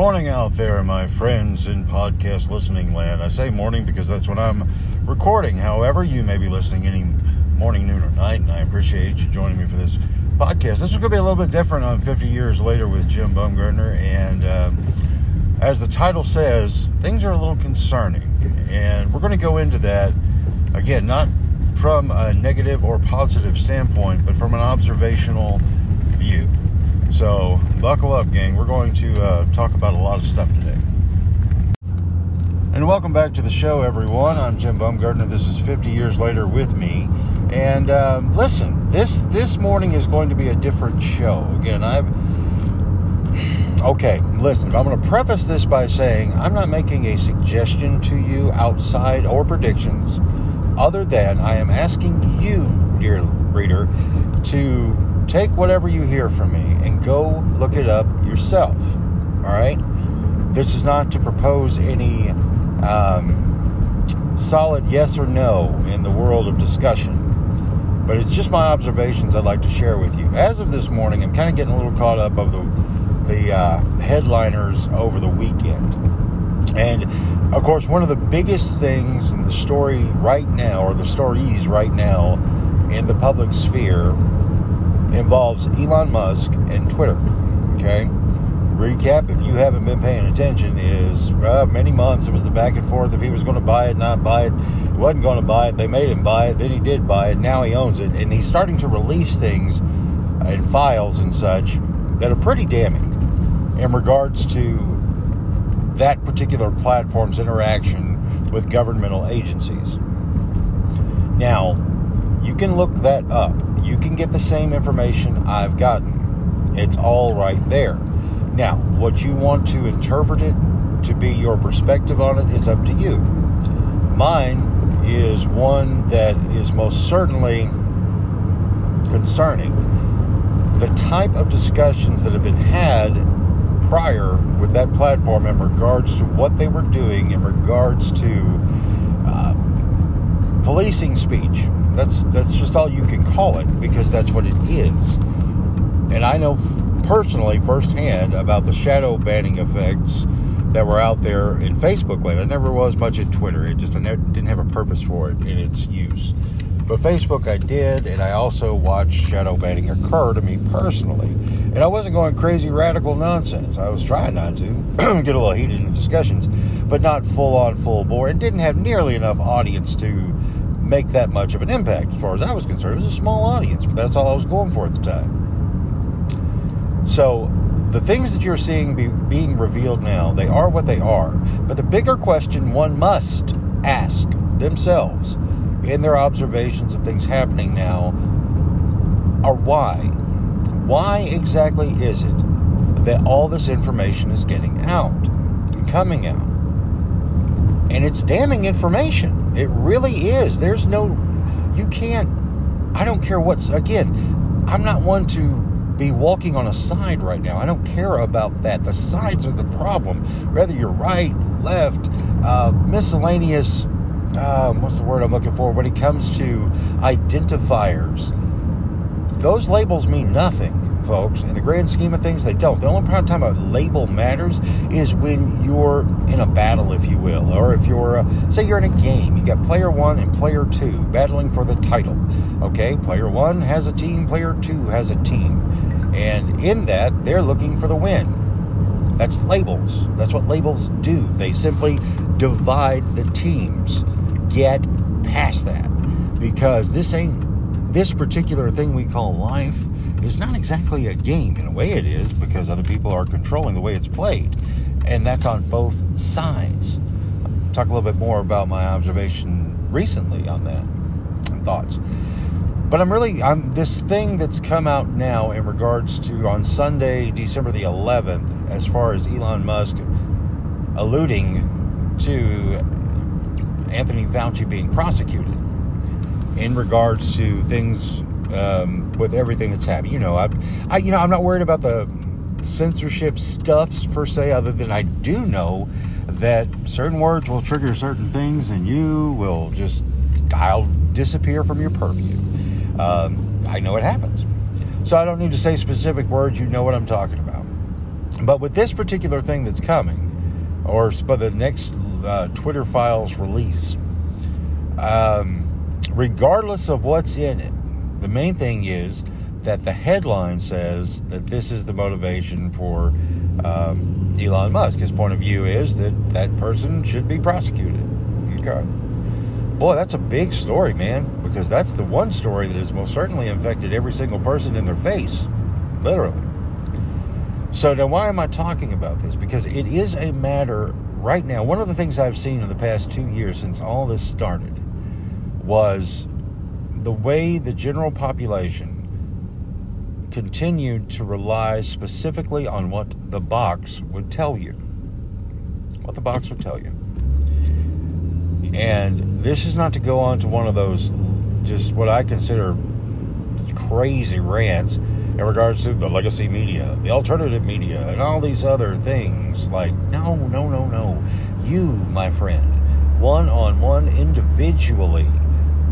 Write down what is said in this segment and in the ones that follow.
morning out there, my friends in podcast listening land. I say morning because that's when I'm recording. However, you may be listening any morning, noon, or night, and I appreciate you joining me for this podcast. This is going to be a little bit different on 50 Years Later with Jim Baumgartner, and um, as the title says, things are a little concerning, and we're going to go into that again, not from a negative or positive standpoint, but from an observational view. So, buckle up, gang. We're going to uh, talk about a lot of stuff today. And welcome back to the show, everyone. I'm Jim Baumgartner. This is 50 years later with me. And um, listen, this this morning is going to be a different show. Again, I've okay. Listen, I'm going to preface this by saying I'm not making a suggestion to you outside or predictions, other than I am asking you, dear reader, to take whatever you hear from me and go look it up yourself. All right? This is not to propose any um, solid yes or no in the world of discussion, but it's just my observations I'd like to share with you. As of this morning, I'm kind of getting a little caught up of the the uh, headliners over the weekend. And of course, one of the biggest things in the story right now, or the stories right now in the public sphere, involves Elon Musk and Twitter. Okay? Recap, if you haven't been paying attention, is uh, many months it was the back and forth if he was going to buy it, not buy it. Wasn't going to buy it. They made him buy it. Then he did buy it. Now he owns it. And he's starting to release things and files and such that are pretty damning in regards to that particular platform's interaction with governmental agencies. Now, you can look that up you can get the same information I've gotten. It's all right there. Now, what you want to interpret it to be your perspective on it is up to you. Mine is one that is most certainly concerning. The type of discussions that have been had prior with that platform in regards to what they were doing in regards to uh, policing speech, that's that's just all you can call it because that's what it is. And I know personally firsthand about the shadow banning effects that were out there in Facebook land. I never was much in Twitter. It just I never, didn't have a purpose for it in its use. But Facebook I did, and I also watched shadow banning occur to me personally. And I wasn't going crazy radical nonsense. I was trying not to get a little heated in discussions, but not full on full bore, and didn't have nearly enough audience to make that much of an impact as far as I was concerned. It was a small audience, but that's all I was going for at the time. So the things that you're seeing be, being revealed now, they are what they are. But the bigger question one must ask themselves in their observations of things happening now are why? Why exactly is it that all this information is getting out and coming out? And it's damning information. It really is. There's no, you can't, I don't care what's, again, I'm not one to be walking on a side right now. I don't care about that. The sides are the problem. Whether you're right, left, uh, miscellaneous, uh, what's the word I'm looking for when it comes to identifiers, those labels mean nothing folks. In the grand scheme of things, they don't. The only time a label matters is when you're in a battle, if you will, or if you're, uh, say, you're in a game. You got player one and player two battling for the title. Okay, player one has a team, player two has a team, and in that, they're looking for the win. That's labels. That's what labels do. They simply divide the teams. Get past that because this ain't this particular thing we call life is not exactly a game. In a way, it is because other people are controlling the way it's played, and that's on both sides. I'll talk a little bit more about my observation recently on that and thoughts. But I'm really I'm this thing that's come out now in regards to on Sunday, December the 11th, as far as Elon Musk alluding to Anthony Fauci being prosecuted in regards to things um, with everything that's happening. You know, I, I, you know, I'm not worried about the censorship stuffs per se, other than I do know that certain words will trigger certain things, and you will just I'll disappear from your purview. Um, I know it happens, so I don't need to say specific words. You know what I'm talking about. But with this particular thing that's coming, or by the next uh, Twitter files release, um, regardless of what's in it, the main thing is that the headline says that this is the motivation for um, Elon Musk. His point of view is that that person should be prosecuted. Okay. Boy, that's a big story, man, because that's the one story that has most certainly infected every single person in their face, literally. So now, why am I talking about this? Because it is a matter right now. One of the things I've seen in the past two years since all this started was the way the general population continued to rely specifically on what the box would tell you. What the box would tell you. And this is not to go on to one of those just what I consider crazy rants in regards to the legacy media, the alternative media, and all these other things. Like, no, no, no, no. You, my friend, one on one individually,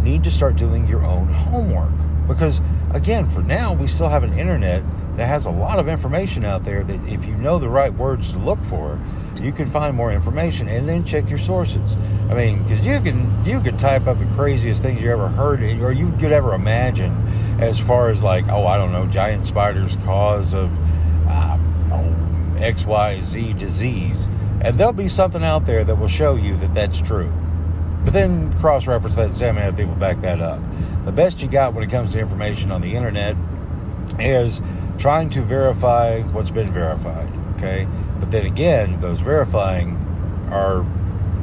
need to start doing your own homework. Because, again, for now, we still have an internet that has a lot of information out there that if you know the right words to look for, you can find more information and then check your sources. I mean, because you can you can type up the craziest things you ever heard or you could ever imagine, as far as like oh I don't know giant spiders cause of uh, oh, X Y Z disease, and there'll be something out there that will show you that that's true. But then cross reference that say, have people back that up. The best you got when it comes to information on the internet is trying to verify what's been verified. Okay, but then again, those verifying are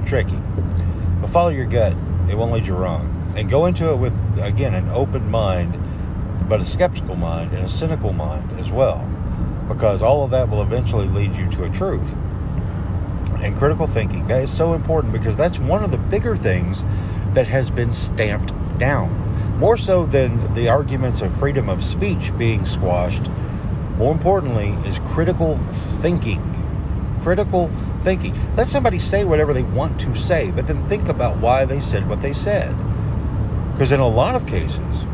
tricky. But follow your gut; it won't lead you wrong. And go into it with again an open mind, but a skeptical mind and a cynical mind as well, because all of that will eventually lead you to a truth. And critical thinking that is so important because that's one of the bigger things that has been stamped down. More so than the arguments of freedom of speech being squashed, more importantly, is critical thinking. Critical thinking. Let somebody say whatever they want to say, but then think about why they said what they said. Because in a lot of cases,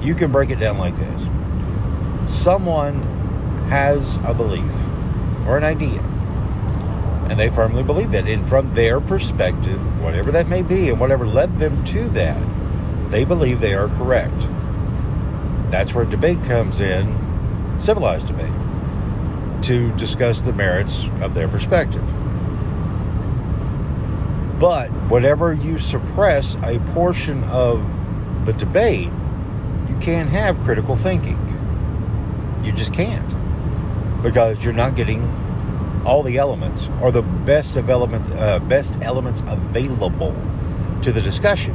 you can break it down like this someone has a belief or an idea, and they firmly believe that. And from their perspective, whatever that may be, and whatever led them to that, they believe they are correct. That's where debate comes in civilized debate to discuss the merits of their perspective. But whenever you suppress a portion of the debate, you can't have critical thinking. You just can't. Because you're not getting all the elements or the best development uh, best elements available to the discussion.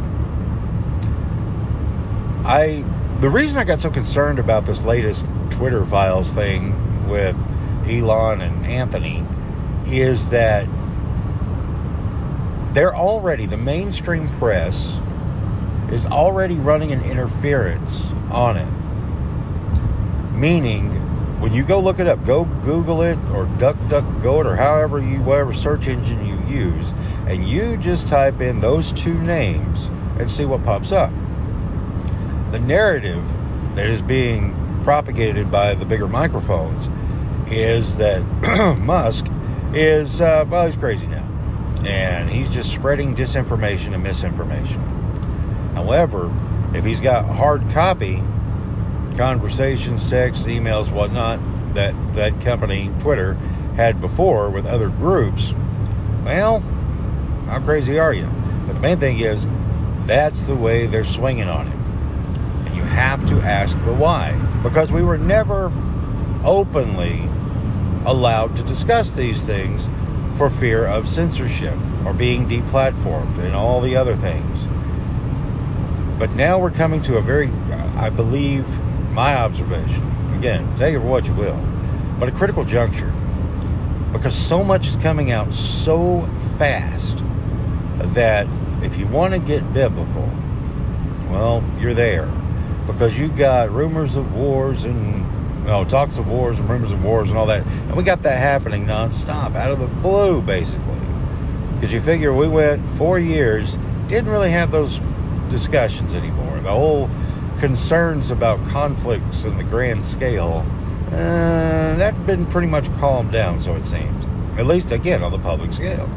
I the reason I got so concerned about this latest Twitter files thing with Elon and Anthony is that they're already, the mainstream press is already running an interference on it. Meaning, when you go look it up, go Google it or DuckDuckGo it or however you, whatever search engine you use, and you just type in those two names and see what pops up. The narrative that is being propagated by the bigger microphones is that Musk is, uh, well, he's crazy now. And he's just spreading disinformation and misinformation. However, if he's got hard copy, conversations, texts, emails, whatnot, that that company, Twitter, had before with other groups, well, how crazy are you? But the main thing is, that's the way they're swinging on it. And you have to ask the why because we were never openly allowed to discuss these things for fear of censorship or being deplatformed and all the other things. But now we're coming to a very, I believe, my observation, again, take it for what you will, but a critical juncture because so much is coming out so fast that if you want to get biblical, well, you're there because you've got rumors of wars and you know, talks of wars and rumors of wars and all that. And we got that happening nonstop, out of the blue, basically. Because you figure we went four years, didn't really have those discussions anymore. The whole concerns about conflicts in the grand scale uh, that's been pretty much calmed down, so it seems. At least, again, on the public scale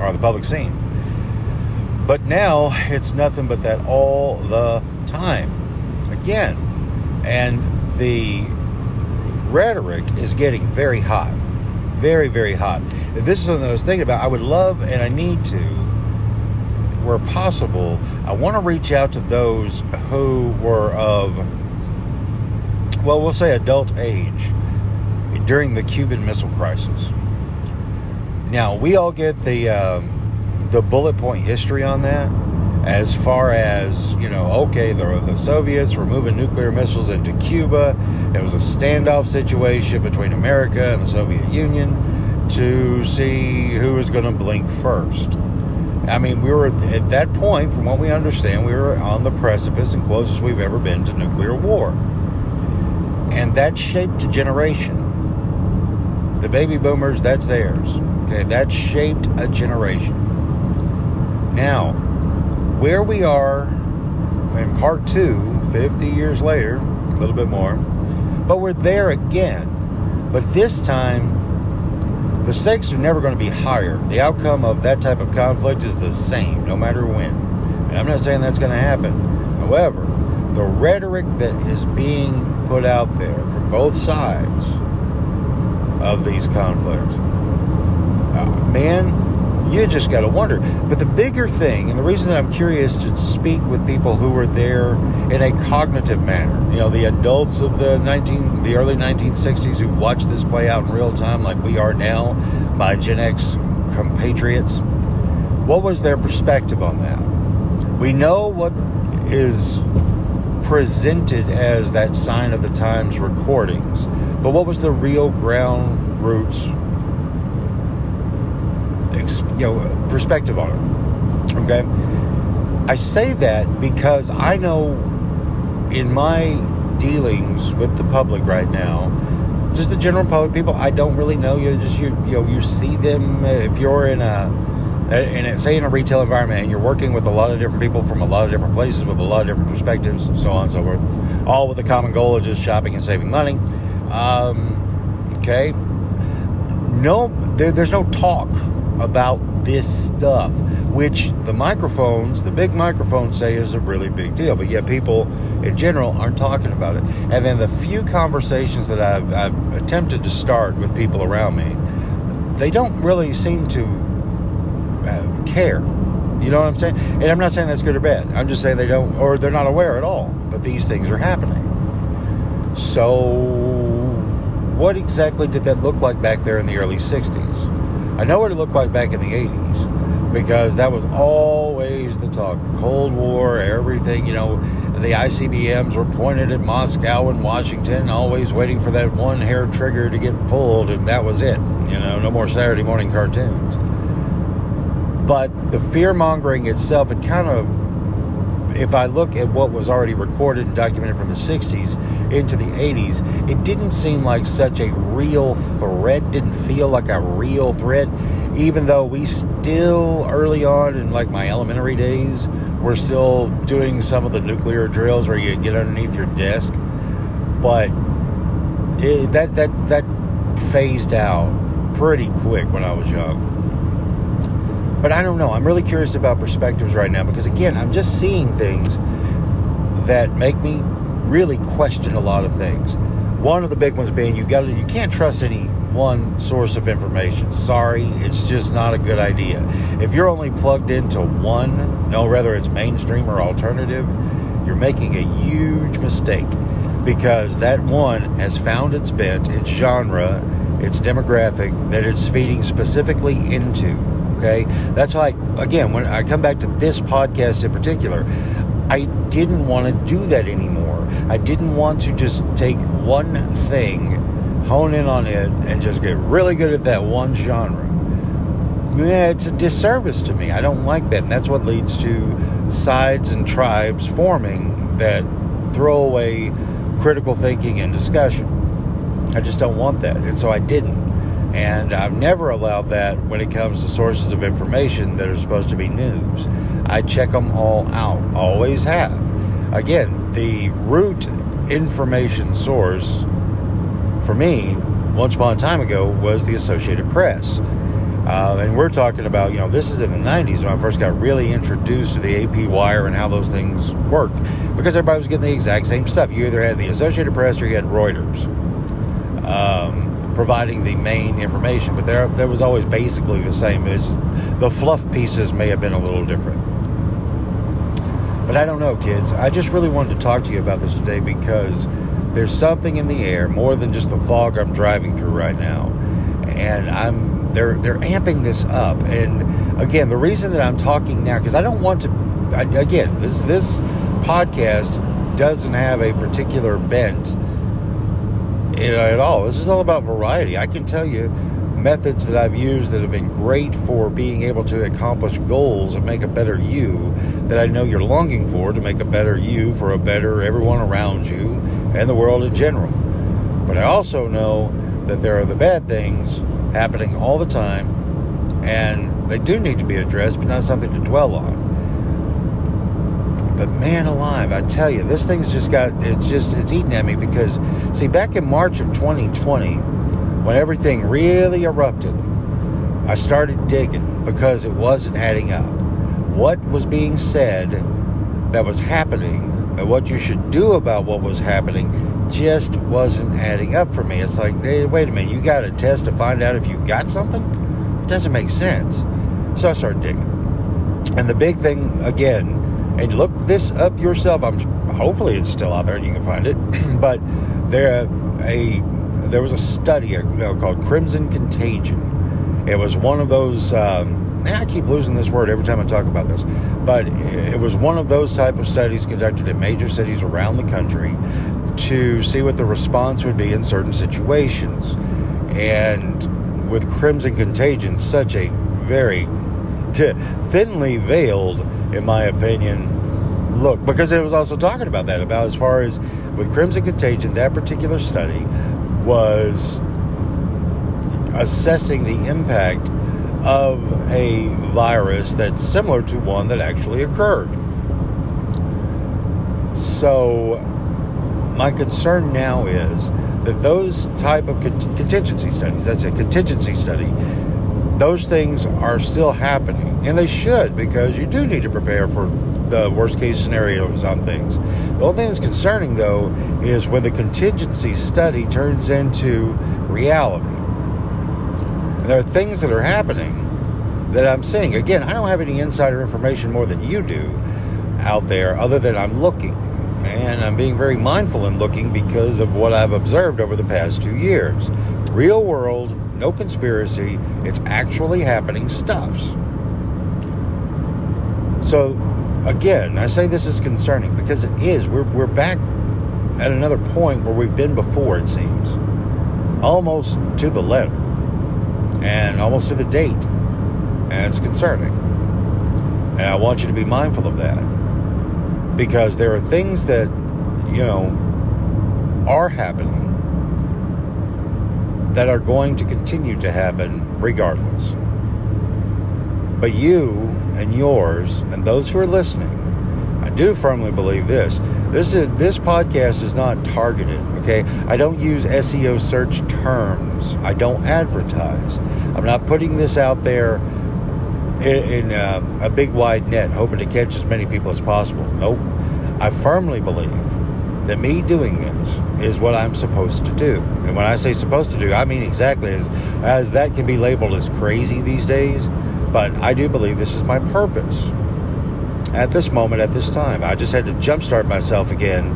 or the public scene. But now it's nothing but that all the time. Again. And the rhetoric is getting very hot. Very, very hot. This is something I was thinking about. I would love and I need to, where possible, I want to reach out to those who were of, well, we'll say adult age during the Cuban Missile Crisis. Now, we all get the. Um, the bullet point history on that as far as you know okay the, the soviets were moving nuclear missiles into cuba it was a standoff situation between america and the soviet union to see who was going to blink first i mean we were at that point from what we understand we were on the precipice and closest we've ever been to nuclear war. And that shaped a generation. The baby boomers that's theirs. Okay that shaped a generation. Now, where we are in part two, 50 years later, a little bit more, but we're there again. But this time, the stakes are never going to be higher. The outcome of that type of conflict is the same, no matter when. And I'm not saying that's going to happen. However, the rhetoric that is being put out there from both sides of these conflicts, uh, man, you just got to wonder. But the bigger thing, and the reason that I'm curious to speak with people who were there in a cognitive manner, you know, the adults of the 19, the early 1960s who watched this play out in real time, like we are now, my Gen X compatriots, what was their perspective on that? We know what is presented as that sign of the times recordings, but what was the real ground roots you know perspective on it. Okay, I say that because I know in my dealings with the public right now, just the general public, people I don't really know. You just you you know you see them if you're in a in a, say in a retail environment and you're working with a lot of different people from a lot of different places with a lot of different perspectives, and so on and so forth, all with the common goal of just shopping and saving money. Um, okay, no, there, there's no talk about this stuff, which the microphones, the big microphones say is a really big deal, but yet people in general aren't talking about it. And then the few conversations that I've, I've attempted to start with people around me, they don't really seem to uh, care. You know what I'm saying? And I'm not saying that's good or bad. I'm just saying they don't, or they're not aware at all. But these things are happening. So, what exactly did that look like back there in the early 60s? I know what it looked like back in the 80s because that was always the talk. The Cold War, everything, you know, the ICBMs were pointed at Moscow and Washington, always waiting for that one hair trigger to get pulled, and that was it. You know, no more Saturday morning cartoons. But the fear mongering itself, it kind of if I look at what was already recorded and documented from the 60s into the 80s, it didn't seem like such a real threat, didn't feel like a real threat, even though we still, early on in like my elementary days, we're still doing some of the nuclear drills where you get underneath your desk. But it, that, that, that phased out pretty quick when I was young. But I don't know. I'm really curious about perspectives right now because, again, I'm just seeing things that make me really question a lot of things. One of the big ones being you got to you can't trust any one source of information. Sorry, it's just not a good idea. If you're only plugged into one, no, whether it's mainstream or alternative, you're making a huge mistake because that one has found its bent, its genre, its demographic that it's feeding specifically into. Okay. That's why, again, when I come back to this podcast in particular, I didn't want to do that anymore. I didn't want to just take one thing, hone in on it, and just get really good at that one genre. Yeah, it's a disservice to me. I don't like that. And that's what leads to sides and tribes forming that throw away critical thinking and discussion. I just don't want that. And so I didn't. And I've never allowed that when it comes to sources of information that are supposed to be news. I check them all out, always have. Again, the root information source for me, once upon a time ago, was the Associated Press. Uh, and we're talking about, you know, this is in the 90s when I first got really introduced to the AP wire and how those things work. Because everybody was getting the exact same stuff. You either had the Associated Press or you had Reuters um, providing the main information. But there, there was always basically the same. It's, the fluff pieces may have been a little different. But I don't know, kids. I just really wanted to talk to you about this today because there's something in the air more than just the fog I'm driving through right now. And I'm they're they're amping this up, and again, the reason that I'm talking now because I don't want to. I, again, this this podcast doesn't have a particular bent at all. This is all about variety. I can tell you methods that I've used that have been great for being able to accomplish goals and make a better you that I know you're longing for to make a better you for a better everyone around you and the world in general. But I also know that there are the bad things happening all the time, and they do need to be addressed, but not something to dwell on. But man alive, I tell you, this thing's just got it's just it's eating at me because see, back in March of 2020, when everything really erupted, I started digging because it wasn't adding up. What was being said that was happening and what you should do about what was happening just wasn't adding up for me. It's like, hey, wait a minute, you got a test to find out if you got something? It doesn't make sense. So I started digging. And the big thing, again, and look this up yourself. I'm hopefully it's still out there and you can find it. but there a there was a study called Crimson Contagion. It was one of those. Um, I keep losing this word every time I talk about this, but it was one of those type of studies conducted in major cities around the country to see what the response would be in certain situations. And with Crimson Contagion, such a very thinly veiled, in my opinion, look, because it was also talking about that, about as far as with Crimson Contagion, that particular study was assessing the impact of a virus that's similar to one that actually occurred. So my concern now is that those type of contingency studies, that's a contingency study, those things are still happening. And they should because you do need to prepare for the worst case scenarios on things. The only thing that's concerning, though, is when the contingency study turns into reality. And there are things that are happening that I'm seeing. Again, I don't have any insider information more than you do out there, other than I'm looking. And I'm being very mindful in looking because of what I've observed over the past two years. Real world, no conspiracy, it's actually happening stuffs. So, again, I say this is concerning because it is. We're, we're back at another point where we've been before, it seems. Almost to the letter and almost to the date. And it's concerning. And I want you to be mindful of that because there are things that, you know, are happening that are going to continue to happen regardless. But you and yours and those who are listening, I do firmly believe this. This is this podcast is not targeted, okay? I don't use SEO search terms. I don't advertise. I'm not putting this out there in, in uh, a big wide net, hoping to catch as many people as possible. Nope. I firmly believe that me doing this is what I'm supposed to do. And when I say supposed to do, I mean exactly as, as that can be labeled as crazy these days. But I do believe this is my purpose at this moment, at this time. I just had to jumpstart myself again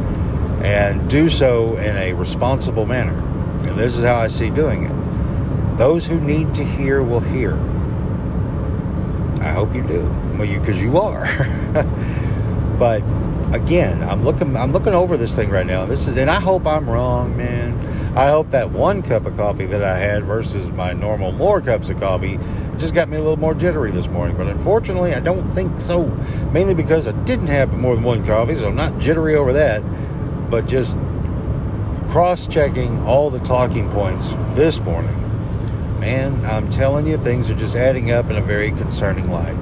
and do so in a responsible manner. And this is how I see doing it. Those who need to hear will hear. I hope you do. Well, you because you are. but again, I'm looking I'm looking over this thing right now. This is and I hope I'm wrong, man. I hope that one cup of coffee that I had versus my normal more cups of coffee just got me a little more jittery this morning. But unfortunately, I don't think so. Mainly because I didn't have more than one coffee, so I'm not jittery over that. But just cross checking all the talking points this morning man, I'm telling you, things are just adding up in a very concerning light.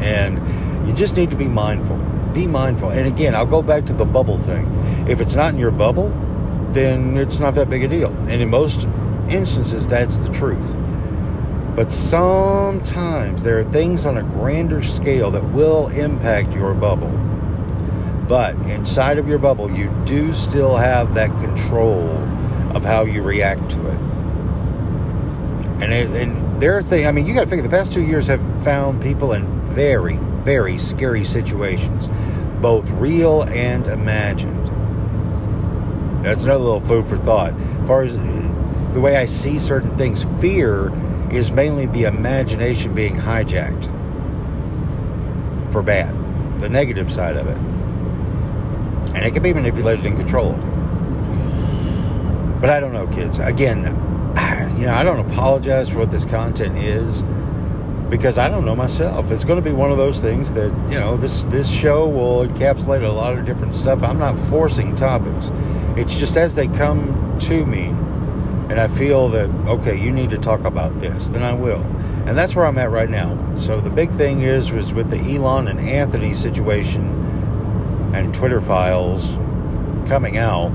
And you just need to be mindful. Be mindful. And again, I'll go back to the bubble thing. If it's not in your bubble, then it's not that big a deal. And in most instances, that's the truth. But sometimes there are things on a grander scale that will impact your bubble. But inside of your bubble, you do still have that control of how you react to it. And, it, and there are things, I mean, you got to figure the past two years have found people in very, very scary situations, both real and imagined. That's another little food for thought. As far as uh, the way I see certain things, fear is mainly the imagination being hijacked for bad, the negative side of it. And it can be manipulated and controlled. But I don't know, kids. Again, you know, I don't apologize for what this content is because I don't know myself. It's going to be one of those things that you know this this show will encapsulate a lot of different stuff. I'm not forcing topics. It's just as they come to me, and I feel that okay, you need to talk about this, then I will. And that's where I'm at right now. So the big thing is was with the Elon and Anthony situation and Twitter files coming out.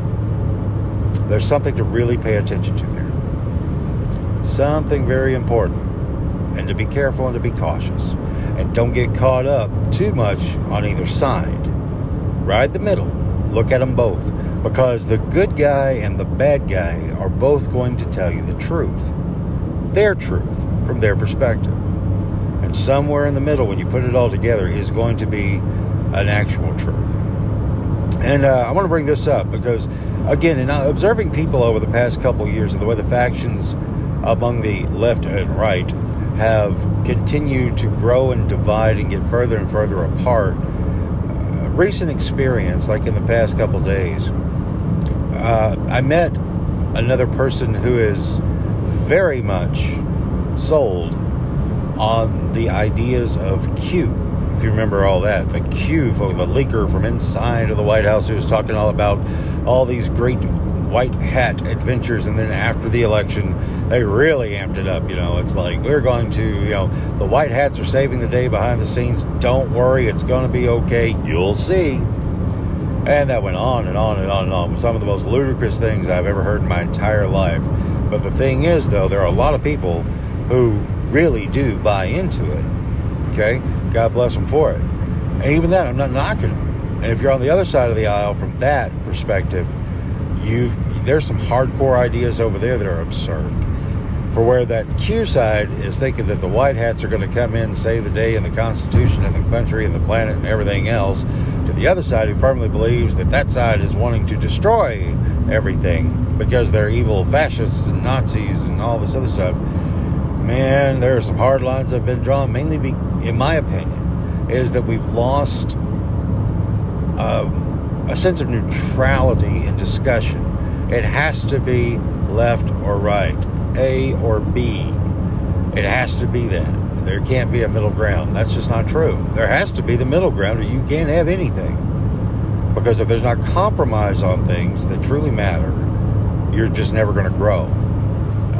There's something to really pay attention to there. Something very important and to be careful and to be cautious. And don't get caught up too much on either side. Ride the middle. Look at them both. Because the good guy and the bad guy are both going to tell you the truth. Their truth from their perspective. And somewhere in the middle, when you put it all together, is going to be an actual truth. And uh, I want to bring this up because, again, in observing people over the past couple years and the way the factions among the left and right have continued to grow and divide and get further and further apart. A recent experience, like in the past couple days, uh, I met another person who is very much sold on the ideas of Q. If you remember all that, the Q, for the leaker from inside of the White House who was talking all about all these great white hat adventures, and then after the election, they really amped it up. You know, it's like we're going to, you know, the white hats are saving the day behind the scenes. Don't worry, it's going to be okay. You'll see. And that went on and on and on and on. with Some of the most ludicrous things I've ever heard in my entire life. But the thing is, though, there are a lot of people who really do buy into it. Okay? God bless them for it. And even that, I'm not knocking them. And if you're on the other side of the aisle from that perspective, you've there's some hardcore ideas over there that are absurd. For where that Q side is thinking that the white hats are going to come in save the day and the Constitution and the country and the planet and everything else, to the other side who firmly believes that that side is wanting to destroy everything because they're evil fascists and Nazis and all this other stuff. Man, there are some hard lines that have been drawn, mainly, be, in my opinion, is that we've lost. Um, a sense of neutrality in discussion. It has to be left or right, A or B. It has to be that. There can't be a middle ground. That's just not true. There has to be the middle ground, or you can't have anything. Because if there's not compromise on things that truly matter, you're just never going to grow.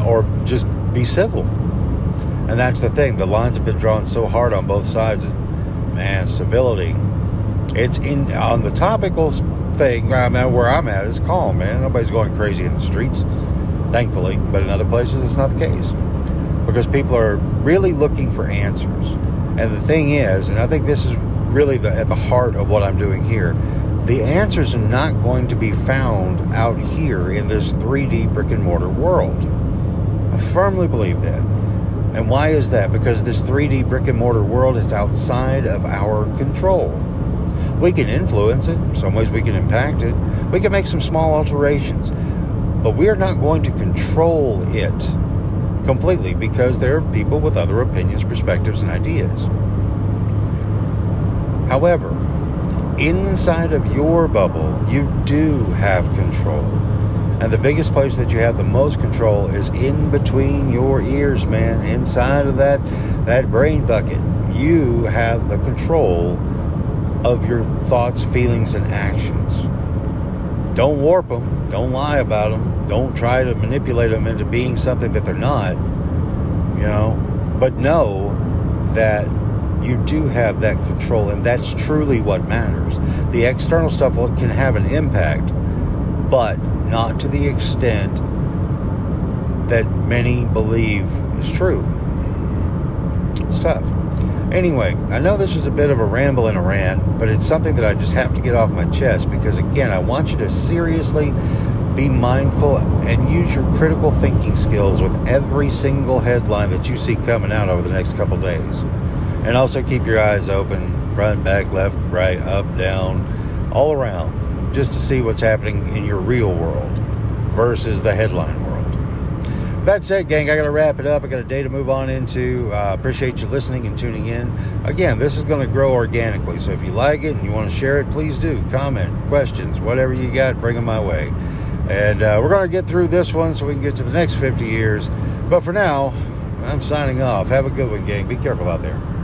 Or just be civil. And that's the thing. The lines have been drawn so hard on both sides. Man, civility it's in on the topical thing. I mean, where I'm at is calm, man. Nobody's going crazy in the streets, thankfully. But in other places, it's not the case because people are really looking for answers. And the thing is, and I think this is really the, at the heart of what I'm doing here. The answers are not going to be found out here in this 3D brick and mortar world. I firmly believe that. And why is that? Because this 3D brick and mortar world is outside of our control. We can influence it. In some ways, we can impact it. We can make some small alterations. But we are not going to control it completely because there are people with other opinions, perspectives, and ideas. However, inside of your bubble, you do have control. And the biggest place that you have the most control is in between your ears, man. Inside of that that brain bucket. You have the control of your thoughts, feelings, and actions. Don't warp them. Don't lie about them. Don't try to manipulate them into being something that they're not. You know, but know that you do have that control, and that's truly what matters. The external stuff can have an impact, but not to the extent that many believe is true. It's tough. Anyway, I know this is a bit of a ramble and a rant, but it's something that I just have to get off my chest because, again, I want you to seriously be mindful and use your critical thinking skills with every single headline that you see coming out over the next couple days. And also keep your eyes open, front, back, left, right, up, down, all around, just to see what's happening in your real world versus the headline world. That said, gang, I got to wrap it up. I got a day to move on into. Uh, appreciate you listening and tuning in. Again, this is going to grow organically. So if you like it and you want to share it, please do. Comment, questions, whatever you got, bring them my way. And uh, we're going to get through this one so we can get to the next 50 years. But for now, I'm signing off. Have a good one, gang. Be careful out there.